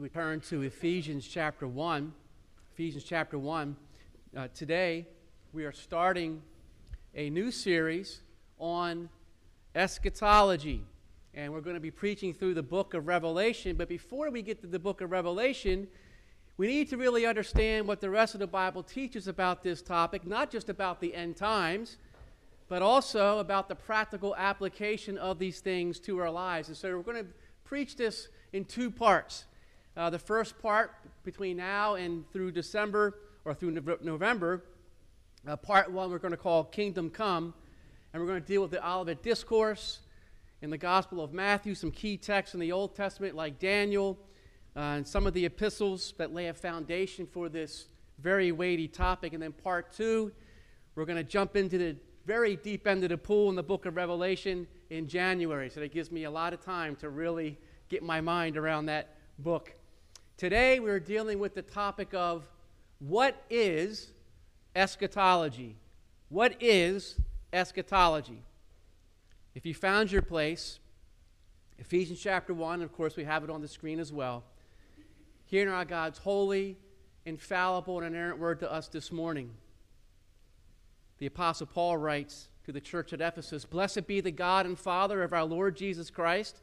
you would turn to Ephesians chapter 1. Ephesians chapter 1. Uh, today, we are starting a new series on eschatology. And we're going to be preaching through the book of Revelation. But before we get to the book of Revelation, we need to really understand what the rest of the Bible teaches about this topic, not just about the end times, but also about the practical application of these things to our lives. And so we're going to preach this in two parts. Uh, the first part, between now and through December or through November, uh, part one we're going to call Kingdom Come, and we're going to deal with the Olivet Discourse in the Gospel of Matthew, some key texts in the Old Testament like Daniel, uh, and some of the epistles that lay a foundation for this very weighty topic. And then part two, we're going to jump into the very deep end of the pool in the book of Revelation in January. So that gives me a lot of time to really get my mind around that book. Today, we're dealing with the topic of what is eschatology? What is eschatology? If you found your place, Ephesians chapter 1, of course, we have it on the screen as well. Hearing our God's holy, infallible, and inerrant word to us this morning. The Apostle Paul writes to the church at Ephesus Blessed be the God and Father of our Lord Jesus Christ,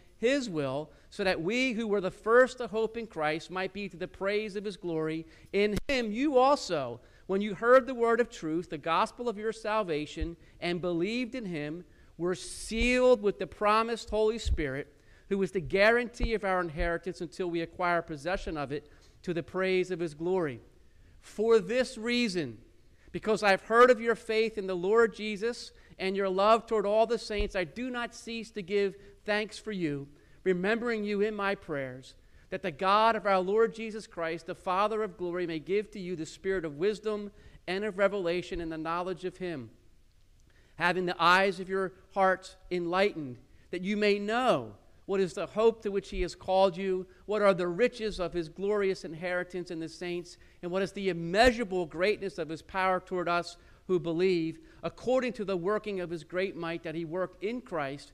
his will, so that we who were the first to hope in Christ might be to the praise of his glory. In him you also, when you heard the word of truth, the gospel of your salvation, and believed in him, were sealed with the promised Holy Spirit, who is the guarantee of our inheritance until we acquire possession of it to the praise of his glory. For this reason, because I've heard of your faith in the Lord Jesus and your love toward all the saints, I do not cease to give thanks for you, remembering you in my prayers, that the God of our Lord Jesus Christ, the Father of glory, may give to you the spirit of wisdom and of revelation and the knowledge of him, having the eyes of your hearts enlightened, that you may know what is the hope to which he has called you? What are the riches of his glorious inheritance in the saints? And what is the immeasurable greatness of his power toward us who believe, according to the working of his great might that he worked in Christ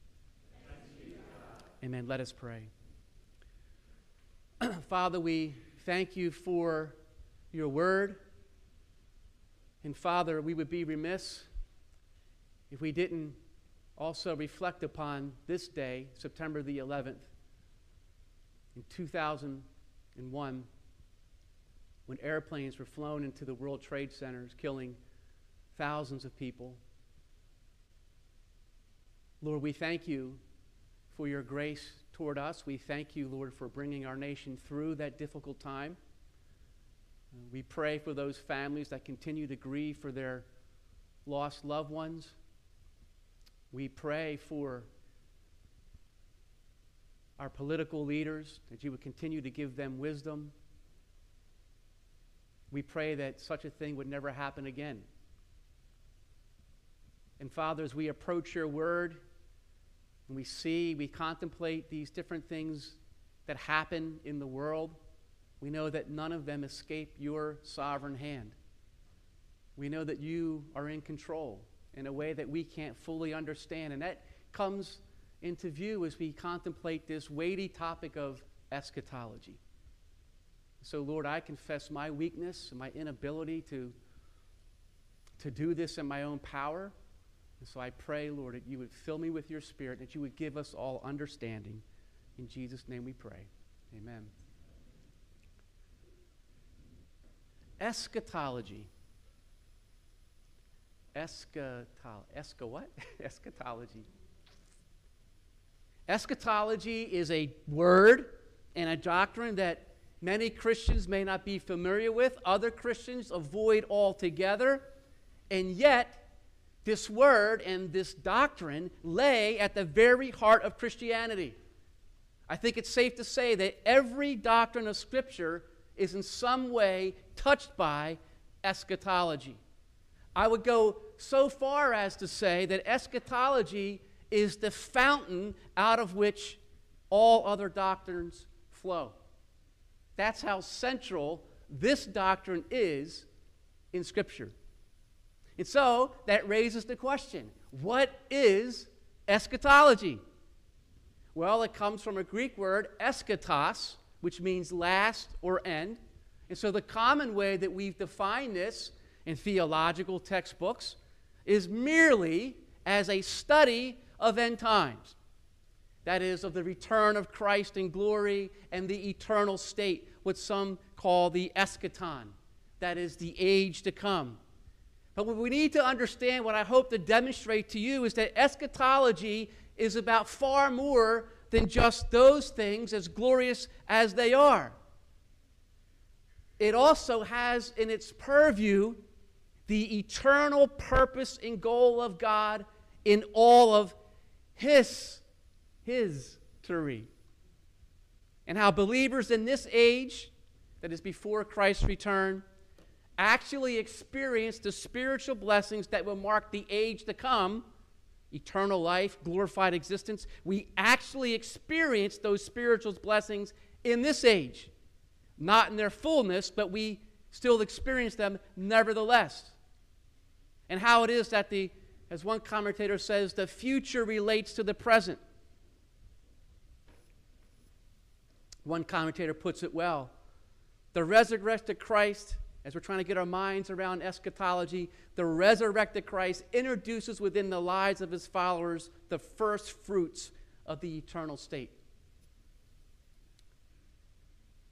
Amen. Let us pray. Father, we thank you for your word. And Father, we would be remiss if we didn't also reflect upon this day, September the 11th, in 2001, when airplanes were flown into the World Trade Centers, killing thousands of people. Lord, we thank you for your grace toward us. We thank you, Lord, for bringing our nation through that difficult time. We pray for those families that continue to grieve for their lost loved ones. We pray for our political leaders that you would continue to give them wisdom. We pray that such a thing would never happen again. And Father, as we approach your word and we see, we contemplate these different things that happen in the world, we know that none of them escape your sovereign hand. We know that you are in control in a way that we can't fully understand. And that comes into view as we contemplate this weighty topic of eschatology. So, Lord, I confess my weakness and my inability to, to do this in my own power. And so I pray, Lord, that you would fill me with your spirit, that you would give us all understanding. In Jesus' name we pray. Amen. Eschatology. Eschatology. Esca what? Eschatology. Eschatology is a word and a doctrine that many Christians may not be familiar with, other Christians avoid altogether, and yet this word and this doctrine lay at the very heart of Christianity. I think it's safe to say that every doctrine of Scripture is in some way touched by eschatology. I would go so far as to say that eschatology is the fountain out of which all other doctrines flow. That's how central this doctrine is in Scripture. And so that raises the question what is eschatology? Well, it comes from a Greek word, eschatos, which means last or end. And so the common way that we've defined this in theological textbooks is merely as a study of end times. That is, of the return of Christ in glory and the eternal state, what some call the eschaton. That is, the age to come. But what we need to understand, what I hope to demonstrate to you, is that eschatology is about far more than just those things, as glorious as they are. It also has in its purview the eternal purpose and goal of God in all of His, His history. And how believers in this age, that is before Christ's return, actually experience the spiritual blessings that will mark the age to come eternal life, glorified existence. We actually experience those spiritual blessings in this age. Not in their fullness, but we still experience them nevertheless. And how it is that the, as one commentator says, the future relates to the present. One commentator puts it well. The resurrected Christ as we're trying to get our minds around eschatology, the resurrected Christ introduces within the lives of his followers the first fruits of the eternal state.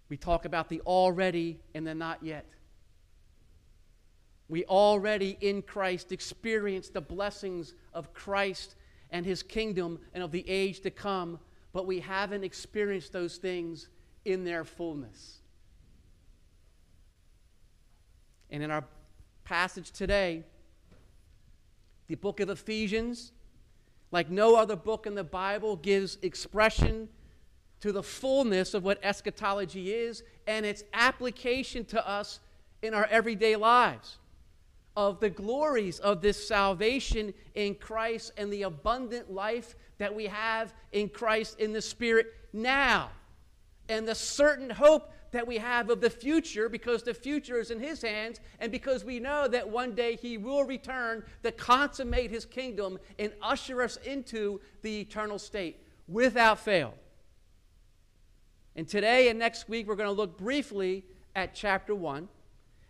We talk about the already and the not yet. We already in Christ experience the blessings of Christ and his kingdom and of the age to come, but we haven't experienced those things in their fullness. And in our passage today, the book of Ephesians, like no other book in the Bible, gives expression to the fullness of what eschatology is and its application to us in our everyday lives. Of the glories of this salvation in Christ and the abundant life that we have in Christ in the Spirit now, and the certain hope that we have of the future because the future is in His hands and because we know that one day He will return to consummate His kingdom and usher us into the eternal state without fail. And today and next week, we're going to look briefly at chapter 1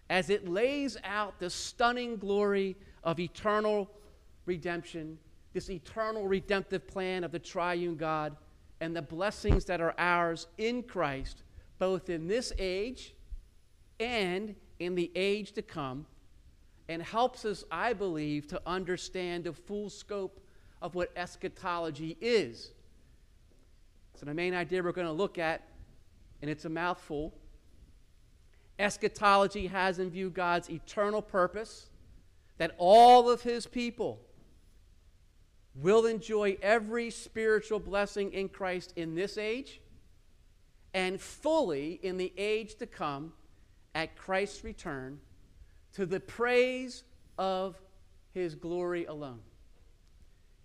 as it lays out the stunning glory of eternal redemption, this eternal redemptive plan of the triune God, and the blessings that are ours in Christ both in this age and in the age to come, and helps us, I believe, to understand the full scope of what eschatology is. So, the main idea we're going to look at, and it's a mouthful eschatology has in view God's eternal purpose that all of his people will enjoy every spiritual blessing in Christ in this age and fully in the age to come at Christ's return to the praise of his glory alone.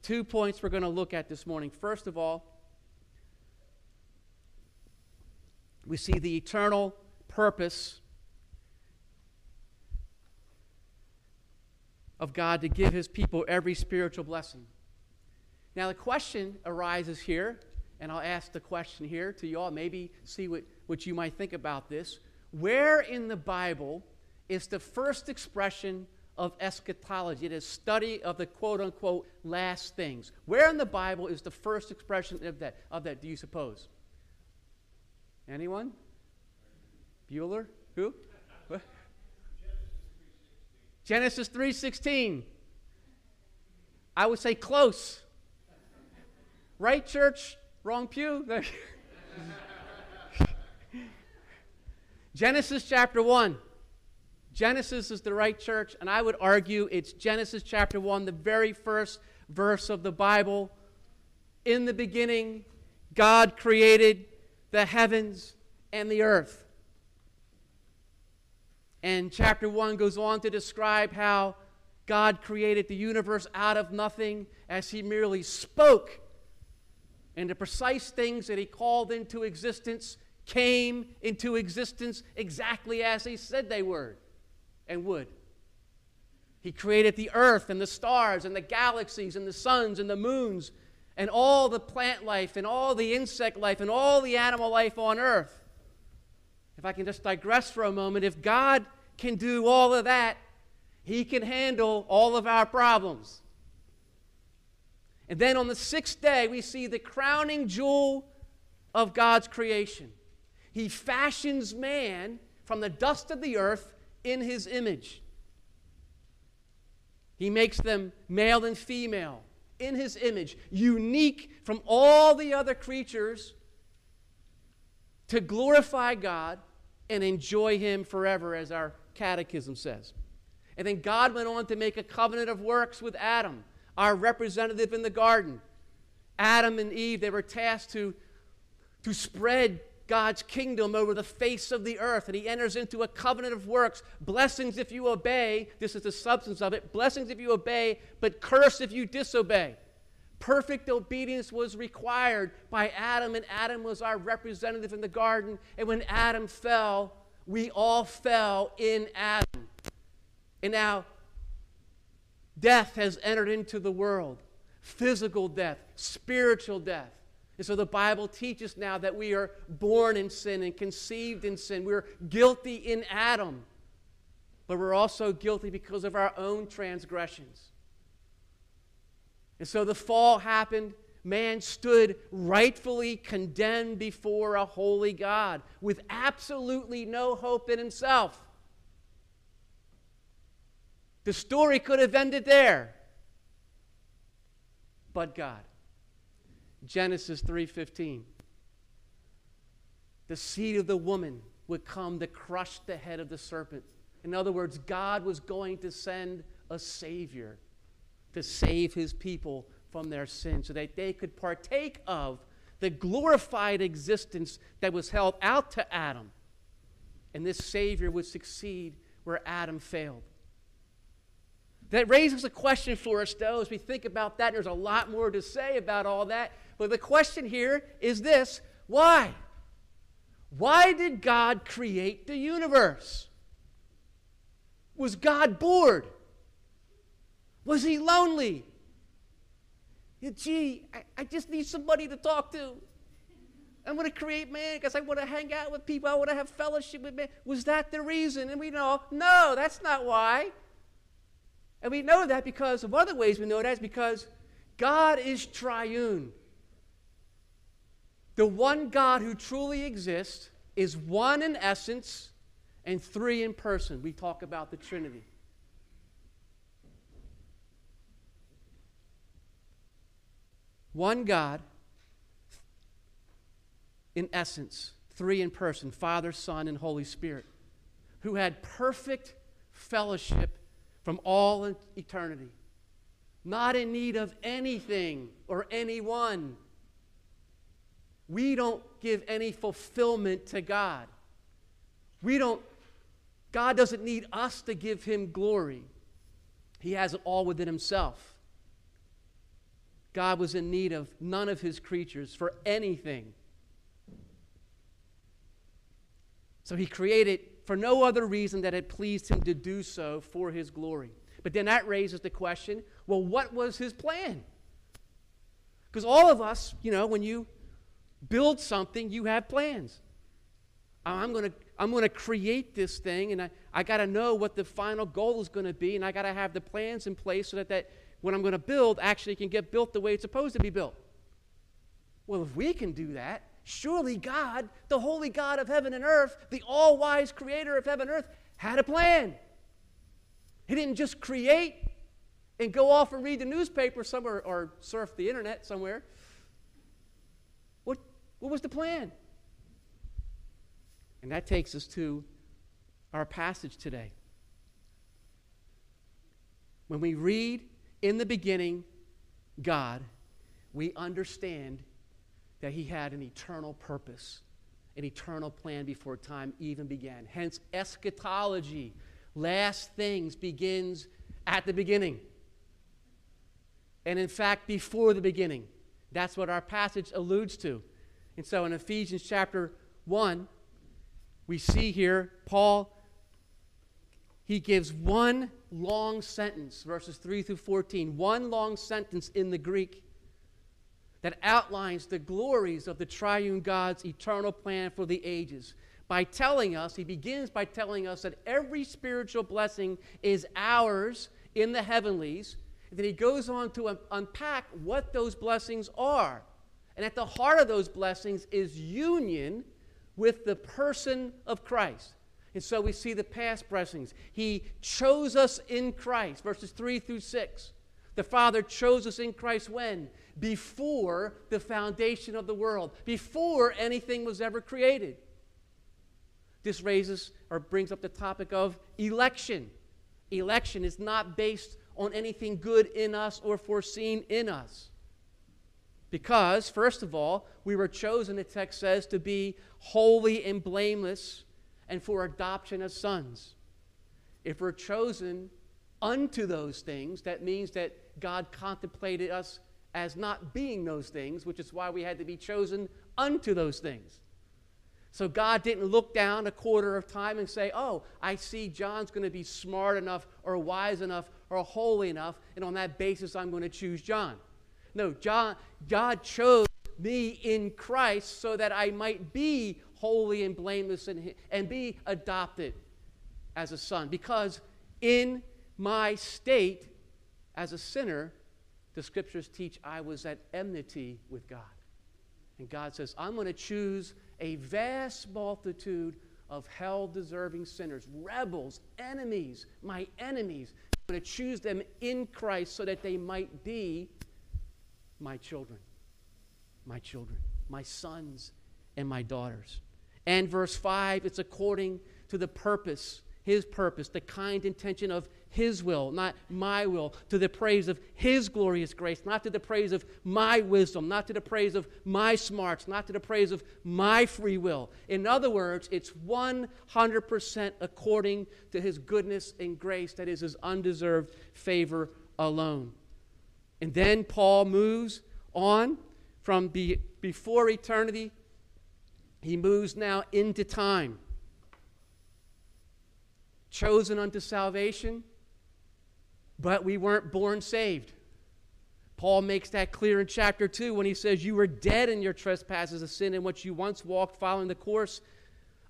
Two points we're going to look at this morning. First of all, we see the eternal purpose of God to give his people every spiritual blessing. Now, the question arises here, and I'll ask the question here to you all, maybe see what, what you might think about this. Where in the Bible is the first expression of eschatology? It is study of the quote unquote last things. Where in the Bible is the first expression of that, of that do you suppose? Anyone? Bueller? Who? Genesis 3:16. I would say close. Right church, wrong pew. Genesis chapter 1. Genesis is the right church, and I would argue it's Genesis chapter 1, the very first verse of the Bible. In the beginning, God created the heavens and the earth. And chapter 1 goes on to describe how God created the universe out of nothing as He merely spoke. And the precise things that He called into existence came into existence exactly as He said they were and would. He created the earth and the stars and the galaxies and the suns and the moons and all the plant life and all the insect life and all the animal life on earth. If I can just digress for a moment, if God can do all of that, He can handle all of our problems. And then on the sixth day, we see the crowning jewel of God's creation. He fashions man from the dust of the earth in his image. He makes them male and female in his image, unique from all the other creatures to glorify God and enjoy him forever, as our catechism says. And then God went on to make a covenant of works with Adam, our representative in the garden. Adam and Eve, they were tasked to, to spread God's kingdom over the face of the earth, and he enters into a covenant of works. Blessings if you obey, this is the substance of it. Blessings if you obey, but curse if you disobey. Perfect obedience was required by Adam, and Adam was our representative in the garden. And when Adam fell, we all fell in Adam. And now, death has entered into the world physical death, spiritual death. And so the Bible teaches now that we are born in sin and conceived in sin. We're guilty in Adam, but we're also guilty because of our own transgressions. And so the fall happened. Man stood rightfully condemned before a holy God with absolutely no hope in himself. The story could have ended there. But God. Genesis 3:15. The seed of the woman would come to crush the head of the serpent. In other words, God was going to send a savior to save his people from their sin so that they could partake of the glorified existence that was held out to Adam. And this savior would succeed where Adam failed. That raises a question for us, though, as we think about that. There's a lot more to say about all that. But the question here is this why? Why did God create the universe? Was God bored? Was he lonely? Gee, I, I just need somebody to talk to. I'm going to create man because I want to hang out with people. I want to have fellowship with man. Was that the reason? And we know, no, that's not why. And we know that because of other ways we know that is because God is triune. The one God who truly exists is one in essence and three in person. We talk about the Trinity. One God, in essence, three in person Father, Son, and Holy Spirit, who had perfect fellowship from all eternity, not in need of anything or anyone we don't give any fulfillment to God. We don't, God doesn't need us to give him glory. He has it all within himself. God was in need of none of his creatures for anything. So he created for no other reason that it pleased him to do so for his glory. But then that raises the question well, what was his plan? Because all of us, you know, when you build something, you have plans. Oh, I'm going to I'm going to create this thing, and I, I got to know what the final goal is going to be, and I got to have the plans in place so that, that what I'm going to build actually can get built the way it's supposed to be built. Well, if we can do that, surely God, the holy God of heaven and earth, the all wise creator of heaven and earth, had a plan. He didn't just create and go off and read the newspaper somewhere or surf the internet somewhere. What, what was the plan? And that takes us to our passage today. When we read in the beginning, God, we understand that He had an eternal purpose, an eternal plan before time even began. Hence, eschatology, last things, begins at the beginning. And in fact, before the beginning. That's what our passage alludes to. And so in Ephesians chapter 1, we see here Paul, he gives one long sentence, verses 3 through 14, one long sentence in the Greek that outlines the glories of the triune God's eternal plan for the ages. By telling us, he begins by telling us that every spiritual blessing is ours in the heavenlies. And then he goes on to un- unpack what those blessings are. And at the heart of those blessings is union with the person of Christ. And so we see the past blessings. He chose us in Christ, verses 3 through 6. The Father chose us in Christ when? Before the foundation of the world, before anything was ever created. This raises or brings up the topic of election. Election is not based on anything good in us or foreseen in us. Because, first of all, we were chosen, the text says, to be holy and blameless and for adoption as sons. If we're chosen unto those things, that means that God contemplated us as not being those things, which is why we had to be chosen unto those things. So God didn't look down a quarter of time and say, Oh, I see John's going to be smart enough or wise enough or holy enough, and on that basis, I'm going to choose John. No, John, God chose me in Christ so that I might be holy and blameless and, and be adopted as a son. Because in my state as a sinner, the scriptures teach I was at enmity with God. And God says, I'm going to choose a vast multitude of hell deserving sinners, rebels, enemies, my enemies. I'm going to choose them in Christ so that they might be my children, my children, my sons and my daughters. And verse 5, it's according to the purpose, his purpose, the kind intention of his will, not my will, to the praise of his glorious grace, not to the praise of my wisdom, not to the praise of my smarts, not to the praise of my free will. In other words, it's 100% according to his goodness and grace, that is his undeserved favor alone. And then Paul moves on from be, before eternity, he moves now into time. Chosen unto salvation, but we weren't born saved. Paul makes that clear in chapter 2 when he says, You were dead in your trespasses of sin in which you once walked, following the course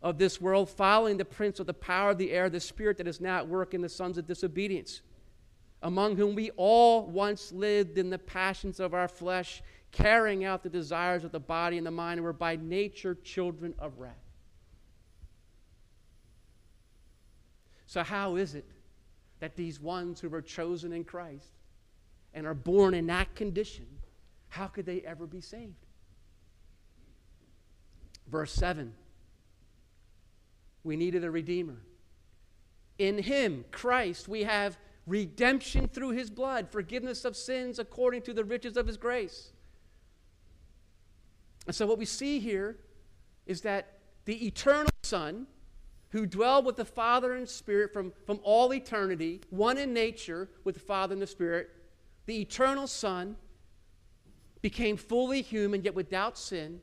of this world, following the prince of the power of the air, the spirit that is now at work in the sons of disobedience among whom we all once lived in the passions of our flesh, carrying out the desires of the body and the mind, and were by nature children of wrath. So, how is it that these ones who were chosen in Christ and are born in that condition, how could they ever be saved? Verse 7 We needed a Redeemer. In Him, Christ, we have redemption through his blood, forgiveness of sins according to the riches of his grace. And so, what we see here is that the eternal Son, who dwelled with the Father and Spirit from, from all eternity, one in nature with the Father and the Spirit, the eternal Son became fully human, yet without sin,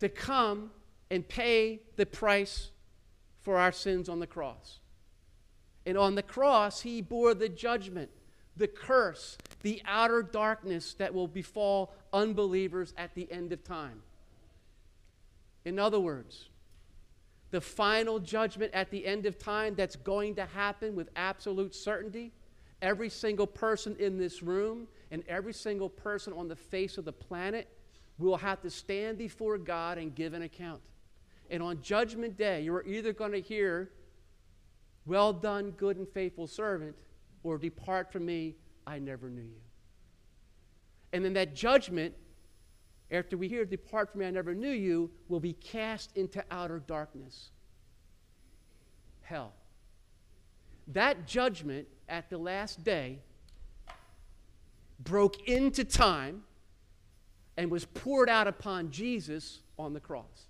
to come and pay the price for our sins on the cross. And on the cross, he bore the judgment, the curse, the outer darkness that will befall unbelievers at the end of time. In other words, the final judgment at the end of time that's going to happen with absolute certainty, every single person in this room and every single person on the face of the planet will have to stand before God and give an account. And on Judgment Day, you're either going to hear, Well done, good and faithful servant, or Depart from me, I never knew you. And then that judgment, after we hear, Depart from me, I never knew you, will be cast into outer darkness hell. That judgment at the last day broke into time and was poured out upon Jesus on the cross.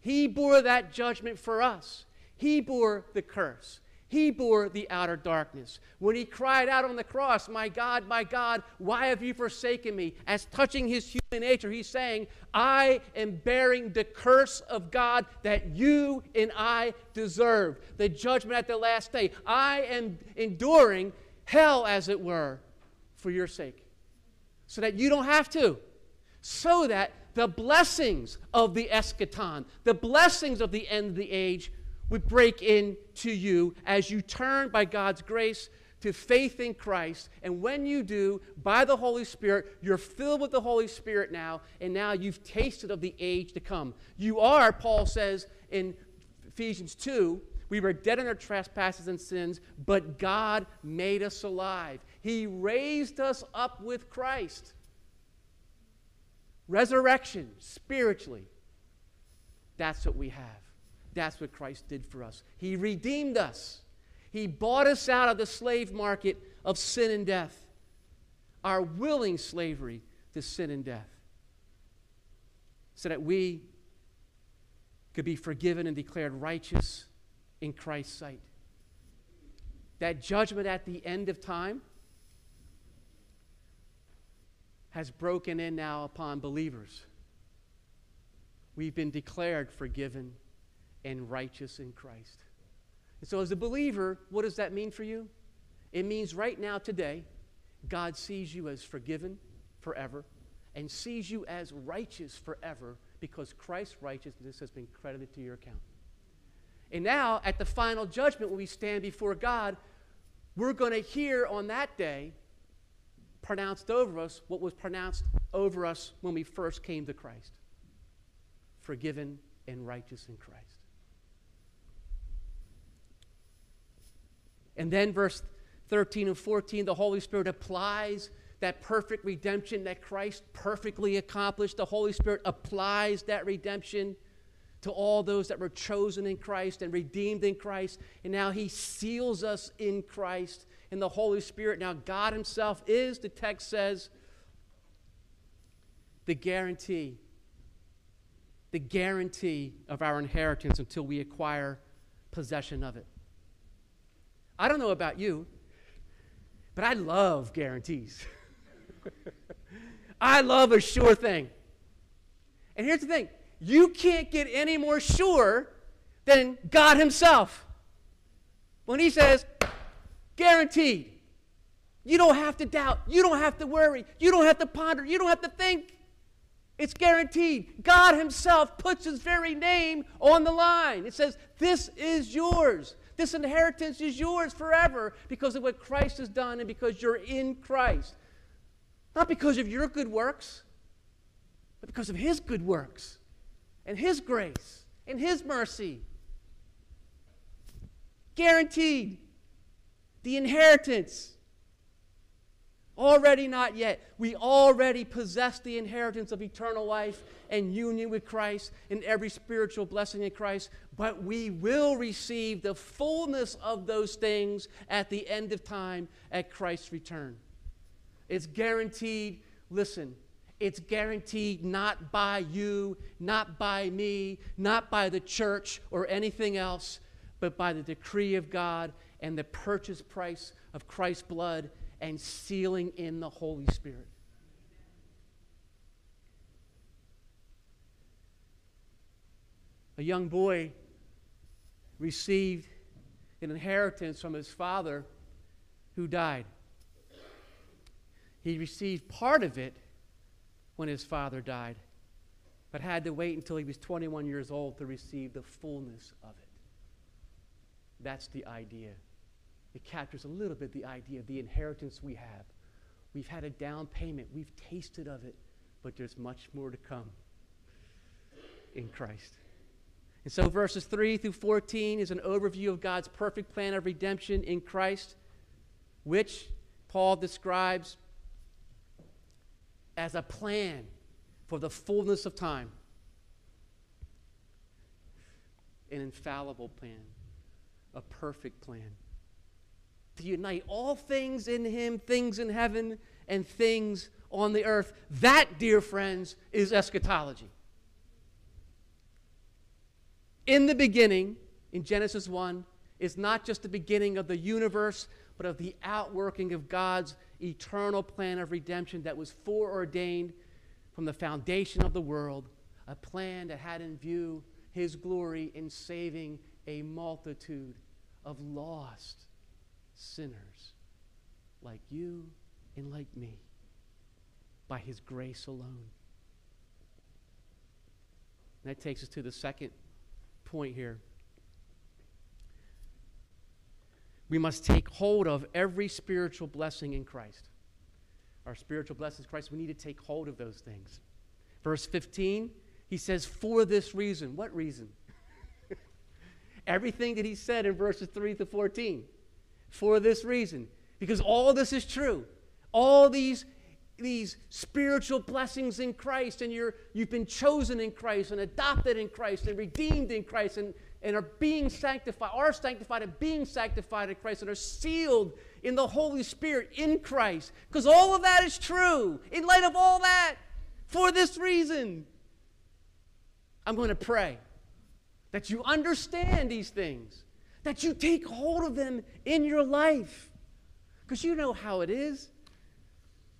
He bore that judgment for us. He bore the curse. He bore the outer darkness. When he cried out on the cross, My God, my God, why have you forsaken me? As touching his human nature, he's saying, I am bearing the curse of God that you and I deserve. The judgment at the last day. I am enduring hell, as it were, for your sake. So that you don't have to. So that the blessings of the eschaton, the blessings of the end of the age, would break into you as you turn by God's grace to faith in Christ. And when you do, by the Holy Spirit, you're filled with the Holy Spirit now, and now you've tasted of the age to come. You are, Paul says in Ephesians 2, we were dead in our trespasses and sins, but God made us alive. He raised us up with Christ. Resurrection, spiritually. That's what we have. That's what Christ did for us. He redeemed us. He bought us out of the slave market of sin and death, our willing slavery to sin and death, so that we could be forgiven and declared righteous in Christ's sight. That judgment at the end of time has broken in now upon believers. We've been declared forgiven and righteous in Christ. And so, as a believer, what does that mean for you? It means right now, today, God sees you as forgiven forever and sees you as righteous forever because Christ's righteousness has been credited to your account. And now, at the final judgment, when we stand before God, we're going to hear on that day pronounced over us what was pronounced over us when we first came to Christ forgiven and righteous in Christ. And then, verse 13 and 14, the Holy Spirit applies that perfect redemption that Christ perfectly accomplished. The Holy Spirit applies that redemption to all those that were chosen in Christ and redeemed in Christ. And now He seals us in Christ in the Holy Spirit. Now, God Himself is, the text says, the guarantee, the guarantee of our inheritance until we acquire possession of it. I don't know about you, but I love guarantees. I love a sure thing. And here's the thing you can't get any more sure than God Himself. When He says, guaranteed, you don't have to doubt, you don't have to worry, you don't have to ponder, you don't have to think. It's guaranteed. God Himself puts His very name on the line. It says, This is yours. This inheritance is yours forever because of what Christ has done and because you're in Christ. Not because of your good works, but because of His good works and His grace and His mercy. Guaranteed. The inheritance. Already not yet. We already possess the inheritance of eternal life and union with Christ and every spiritual blessing in Christ, but we will receive the fullness of those things at the end of time at Christ's return. It's guaranteed, listen, it's guaranteed not by you, not by me, not by the church or anything else, but by the decree of God and the purchase price of Christ's blood and sealing in the Holy Spirit. a young boy received an inheritance from his father who died. He received part of it when his father died, but had to wait until he was 21 years old to receive the fullness of it. That's the idea. It captures a little bit the idea of the inheritance we have. We've had a down payment, we've tasted of it, but there's much more to come in Christ. And so, verses 3 through 14 is an overview of God's perfect plan of redemption in Christ, which Paul describes as a plan for the fullness of time. An infallible plan, a perfect plan. To unite all things in Him, things in heaven and things on the earth. That, dear friends, is eschatology. In the beginning, in Genesis 1, is not just the beginning of the universe, but of the outworking of God's eternal plan of redemption that was foreordained from the foundation of the world, a plan that had in view his glory in saving a multitude of lost sinners like you and like me by his grace alone. And that takes us to the second point here. We must take hold of every spiritual blessing in Christ. Our spiritual blessings in Christ, we need to take hold of those things. Verse 15, he says, For this reason. What reason? Everything that he said in verses 3 to 14. For this reason. Because all this is true. All these, these spiritual blessings in Christ, and you're, you've been chosen in Christ, and adopted in Christ, and redeemed in Christ, and and are being sanctified, are sanctified and being sanctified in Christ, and are sealed in the Holy Spirit in Christ. Because all of that is true. In light of all that, for this reason, I'm going to pray that you understand these things, that you take hold of them in your life. Because you know how it is.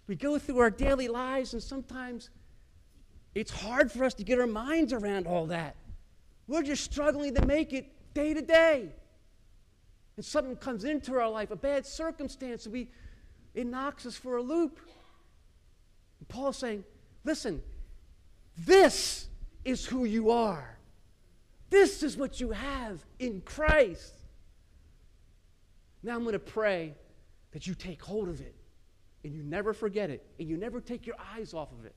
We go through our daily lives, and sometimes it's hard for us to get our minds around all that. We're just struggling to make it day to day. And something comes into our life, a bad circumstance, and we, it knocks us for a loop. And Paul's saying, listen, this is who you are. This is what you have in Christ. Now I'm going to pray that you take hold of it and you never forget it and you never take your eyes off of it.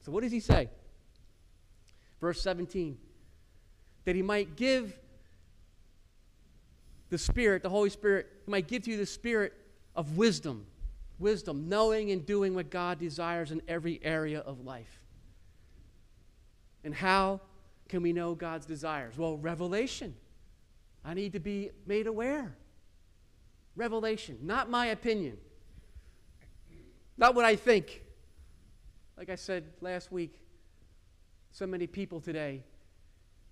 So, what does he say? Verse 17 that He might give the Spirit, the Holy Spirit, He might give to you the Spirit of wisdom. Wisdom, knowing and doing what God desires in every area of life. And how can we know God's desires? Well, revelation. I need to be made aware. Revelation, not my opinion, not what I think. Like I said last week, so many people today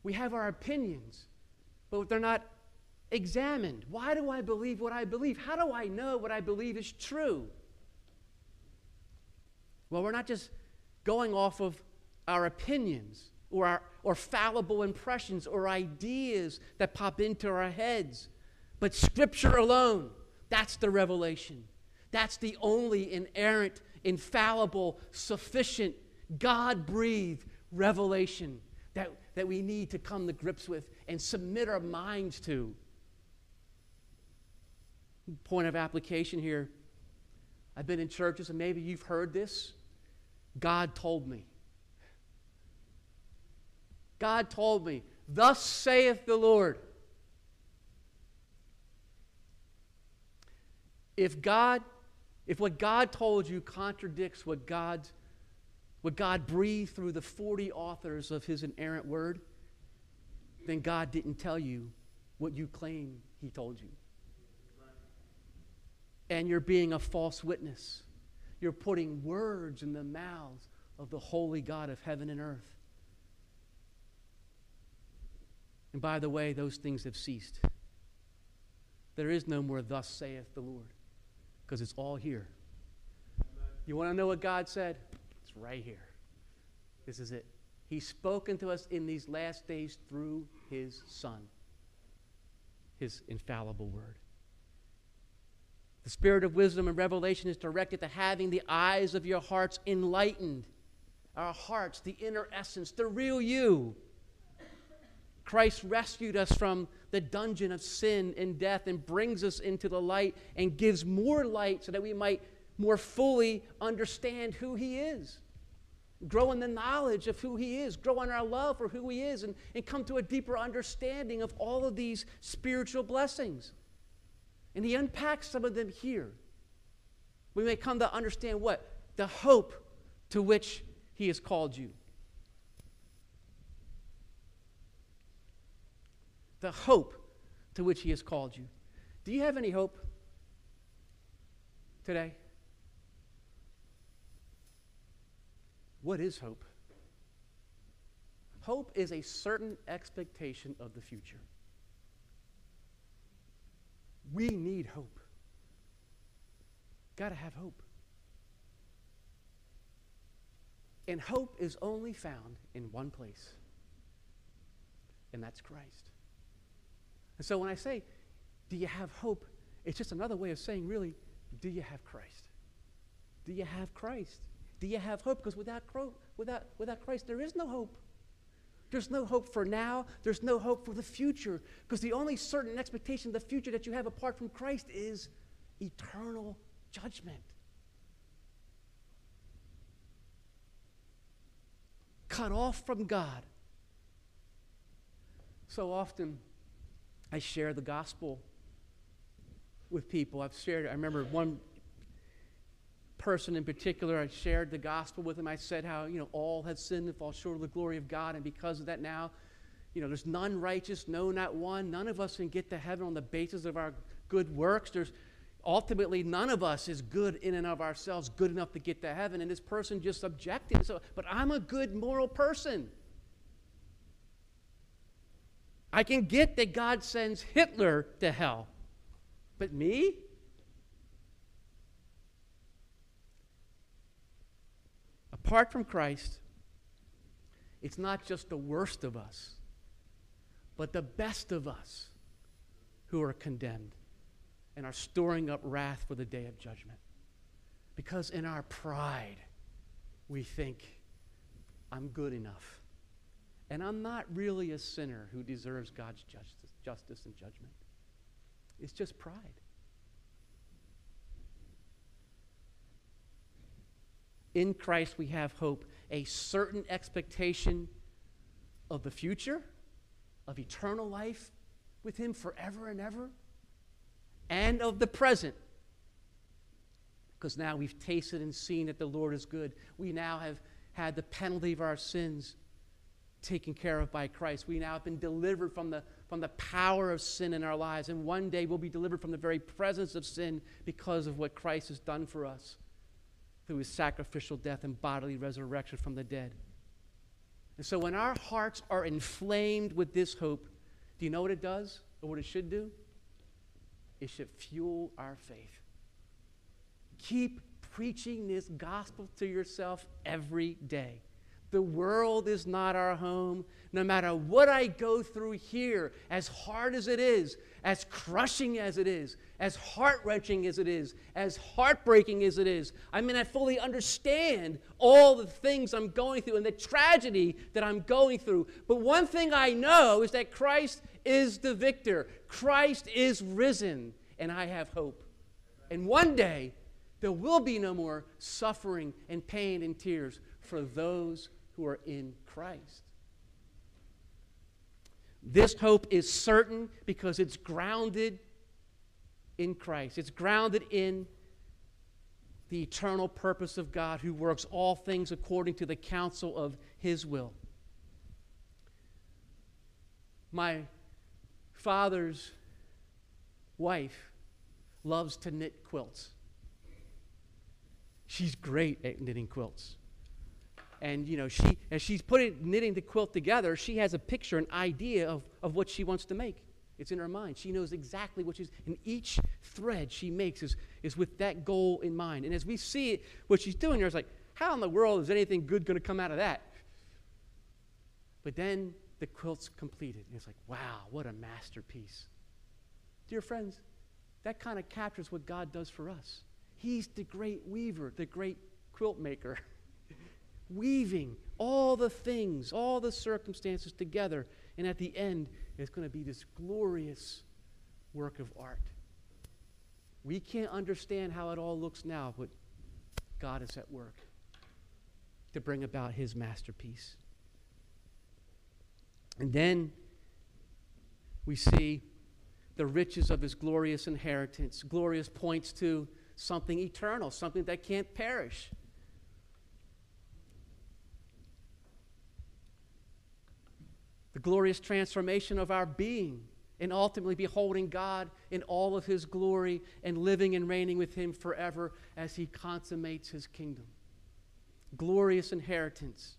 we have our opinions, but they're not examined. Why do I believe what I believe? How do I know what I believe is true? Well, we're not just going off of our opinions or our or fallible impressions or ideas that pop into our heads, but Scripture alone. That's the revelation. That's the only inerrant, infallible, sufficient, God breathed revelation that, that we need to come to grips with and submit our minds to. Point of application here. I've been in churches, and maybe you've heard this. God told me. God told me, Thus saith the Lord. If God, if what God told you contradicts what God, what God breathed through the 40 authors of his inerrant word, then God didn't tell you what you claim he told you. And you're being a false witness. You're putting words in the mouths of the holy God of heaven and earth. And by the way, those things have ceased. There is no more, thus saith the Lord, because it's all here. You want to know what God said? It's right here. This is it. He's spoken to us in these last days through his Son. his infallible word. The spirit of wisdom and revelation is directed to having the eyes of your hearts enlightened. Our hearts, the inner essence, the real you. Christ rescued us from the dungeon of sin and death and brings us into the light and gives more light so that we might more fully understand who He is. Grow in the knowledge of who He is, grow in our love for who He is, and, and come to a deeper understanding of all of these spiritual blessings. And He unpacks some of them here. We may come to understand what? The hope to which He has called you. The hope to which He has called you. Do you have any hope today? What is hope? Hope is a certain expectation of the future. We need hope. Got to have hope. And hope is only found in one place, and that's Christ. And so when I say, Do you have hope? It's just another way of saying, really, do you have Christ? Do you have Christ? Do you have hope? Because without, without, without Christ, there is no hope. There's no hope for now. There's no hope for the future. Because the only certain expectation of the future that you have apart from Christ is eternal judgment. Cut off from God. So often, I share the gospel with people. I've shared, I remember one person in particular, I shared the gospel with him. I said how, you know, all have sinned and fall short of the glory of God, and because of that now, you know, there's none righteous, no, not one. None of us can get to heaven on the basis of our good works. There's ultimately none of us is good in and of ourselves, good enough to get to heaven. And this person just objected. So, but I'm a good moral person. I can get that God sends Hitler to hell. But me? apart from Christ, it's not just the worst of us, but the best of us who are condemned and are storing up wrath for the day of judgment. Because in our pride, we think, I'm good enough. And I'm not really a sinner who deserves God's justice, justice and judgment. It's just pride. In Christ, we have hope, a certain expectation of the future, of eternal life with Him forever and ever, and of the present. Because now we've tasted and seen that the Lord is good. We now have had the penalty of our sins taken care of by Christ. We now have been delivered from the, from the power of sin in our lives. And one day we'll be delivered from the very presence of sin because of what Christ has done for us through his sacrificial death and bodily resurrection from the dead. And so when our hearts are inflamed with this hope, do you know what it does or what it should do? It should fuel our faith. Keep preaching this gospel to yourself every day. The world is not our home. No matter what I go through here, as hard as it is, as crushing as it is, as heart wrenching as it is, as heartbreaking as it is, I mean, I fully understand all the things I'm going through and the tragedy that I'm going through. But one thing I know is that Christ is the victor, Christ is risen, and I have hope. And one day, there will be no more suffering and pain and tears for those who are in Christ. This hope is certain because it's grounded in Christ. It's grounded in the eternal purpose of God who works all things according to the counsel of his will. My father's wife loves to knit quilts. She's great at knitting quilts and you know she as she's putting knitting the quilt together she has a picture an idea of, of what she wants to make. It's in her mind. She knows exactly what she's and each thread she makes is, is with that goal in mind. And as we see it, what she's doing there is like how in the world is anything good going to come out of that? But then the quilt's completed and it's like wow what a masterpiece. Dear friends, that kind of captures what God does for us. He's the great weaver, the great quilt maker, weaving all the things, all the circumstances together. And at the end, it's going to be this glorious work of art. We can't understand how it all looks now, but God is at work to bring about his masterpiece. And then we see the riches of his glorious inheritance. Glorious points to something eternal, something that can't perish. The glorious transformation of our being and ultimately beholding God in all of his glory and living and reigning with him forever as he consummates his kingdom. Glorious inheritance.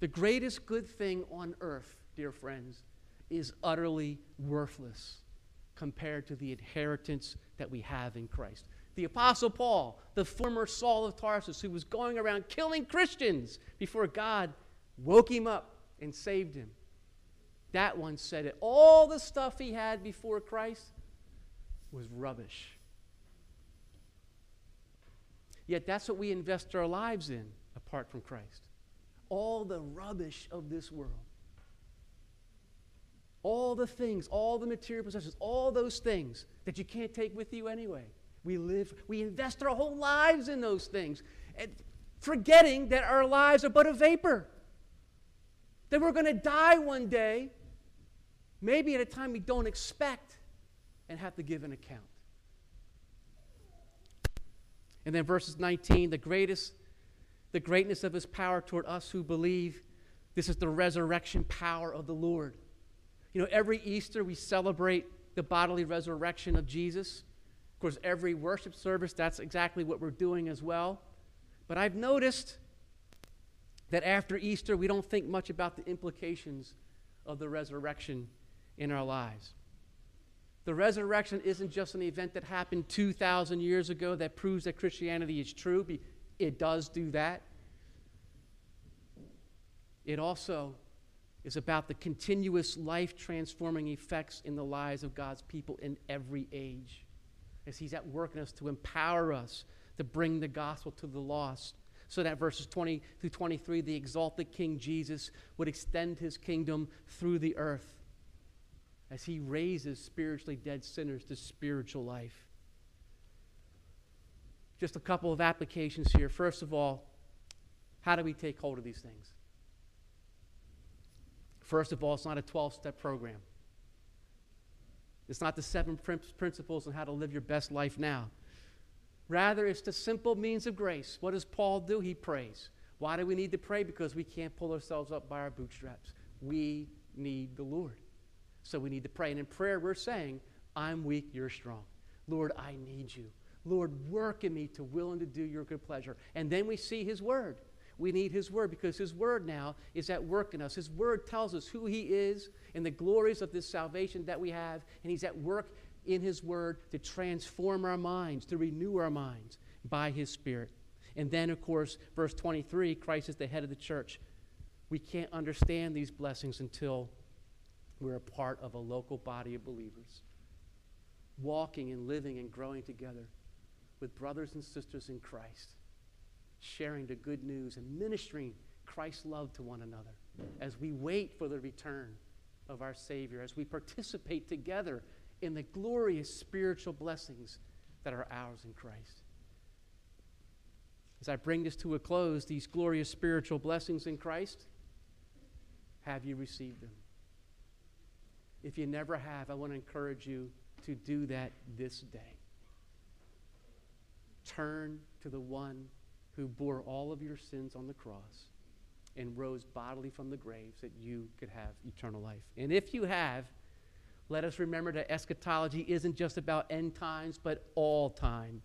The greatest good thing on earth, dear friends, is utterly worthless compared to the inheritance that we have in Christ. The Apostle Paul, the former Saul of Tarsus, who was going around killing Christians before God woke him up and saved him. That one said it. All the stuff he had before Christ was rubbish. Yet that's what we invest our lives in apart from Christ. All the rubbish of this world. All the things, all the material possessions, all those things that you can't take with you anyway. We live, we invest our whole lives in those things, and forgetting that our lives are but a vapor. That we're going to die one day, maybe at a time we don't expect, and have to give an account. And then verses 19, the greatest, the greatness of his power toward us who believe. This is the resurrection power of the Lord. You know, every Easter we celebrate the bodily resurrection of Jesus. Of course, every worship service, that's exactly what we're doing as well. But I've noticed that after Easter, we don't think much about the implications of the resurrection in our lives. The resurrection isn't just an event that happened 2,000 years ago that proves that Christianity is true. It does do that. It also is about the continuous life transforming effects in the lives of God's people in every age. As He's at work in us to empower us to bring the gospel to the lost. So that verses 20 through 23, the exalted King Jesus would extend his kingdom through the earth as he raises spiritually dead sinners to spiritual life. Just a couple of applications here. First of all, how do we take hold of these things? First of all, it's not a 12 step program. It's not the seven principles on how to live your best life now. Rather, it's the simple means of grace. What does Paul do? He prays. Why do we need to pray? Because we can't pull ourselves up by our bootstraps. We need the Lord. So we need to pray. And in prayer, we're saying, I'm weak, you're strong. Lord, I need you. Lord, work in me to will and to do your good pleasure. And then we see his word. We need his word because his word now is at work in us. His word tells us who he is and the glories of this salvation that we have. And he's at work in his word to transform our minds, to renew our minds by his spirit. And then, of course, verse 23 Christ is the head of the church. We can't understand these blessings until we're a part of a local body of believers, walking and living and growing together with brothers and sisters in Christ, sharing the good news and ministering Christ's love to one another as we wait for the return of our Savior, as we participate together in the glorious spiritual blessings that are ours in Christ. As I bring this to a close, these glorious spiritual blessings in Christ, have you received them? If you never have, I want to encourage you to do that this day. Turn to the one who bore all of your sins on the cross and rose bodily from the grave so that you could have eternal life. And if you have, let us remember that eschatology isn't just about end times, but all time.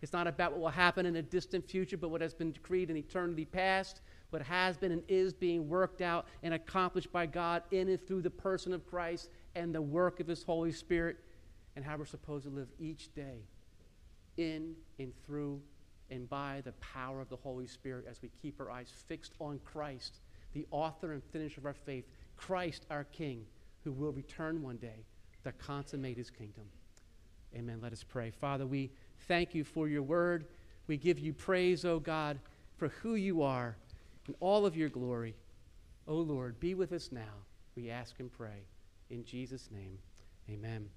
It's not about what will happen in a distant future, but what has been decreed in eternity past what has been and is being worked out and accomplished by God in and through the person of Christ and the work of His Holy Spirit, and how we're supposed to live each day in and through and by the power of the Holy Spirit as we keep our eyes fixed on Christ, the author and finisher of our faith, Christ our King, who will return one day to consummate his kingdom. Amen. Let us pray. Father, we thank you for your word. We give you praise, O God, for who you are and all of your glory. O Lord, be with us now. We ask and pray. In Jesus' name, amen.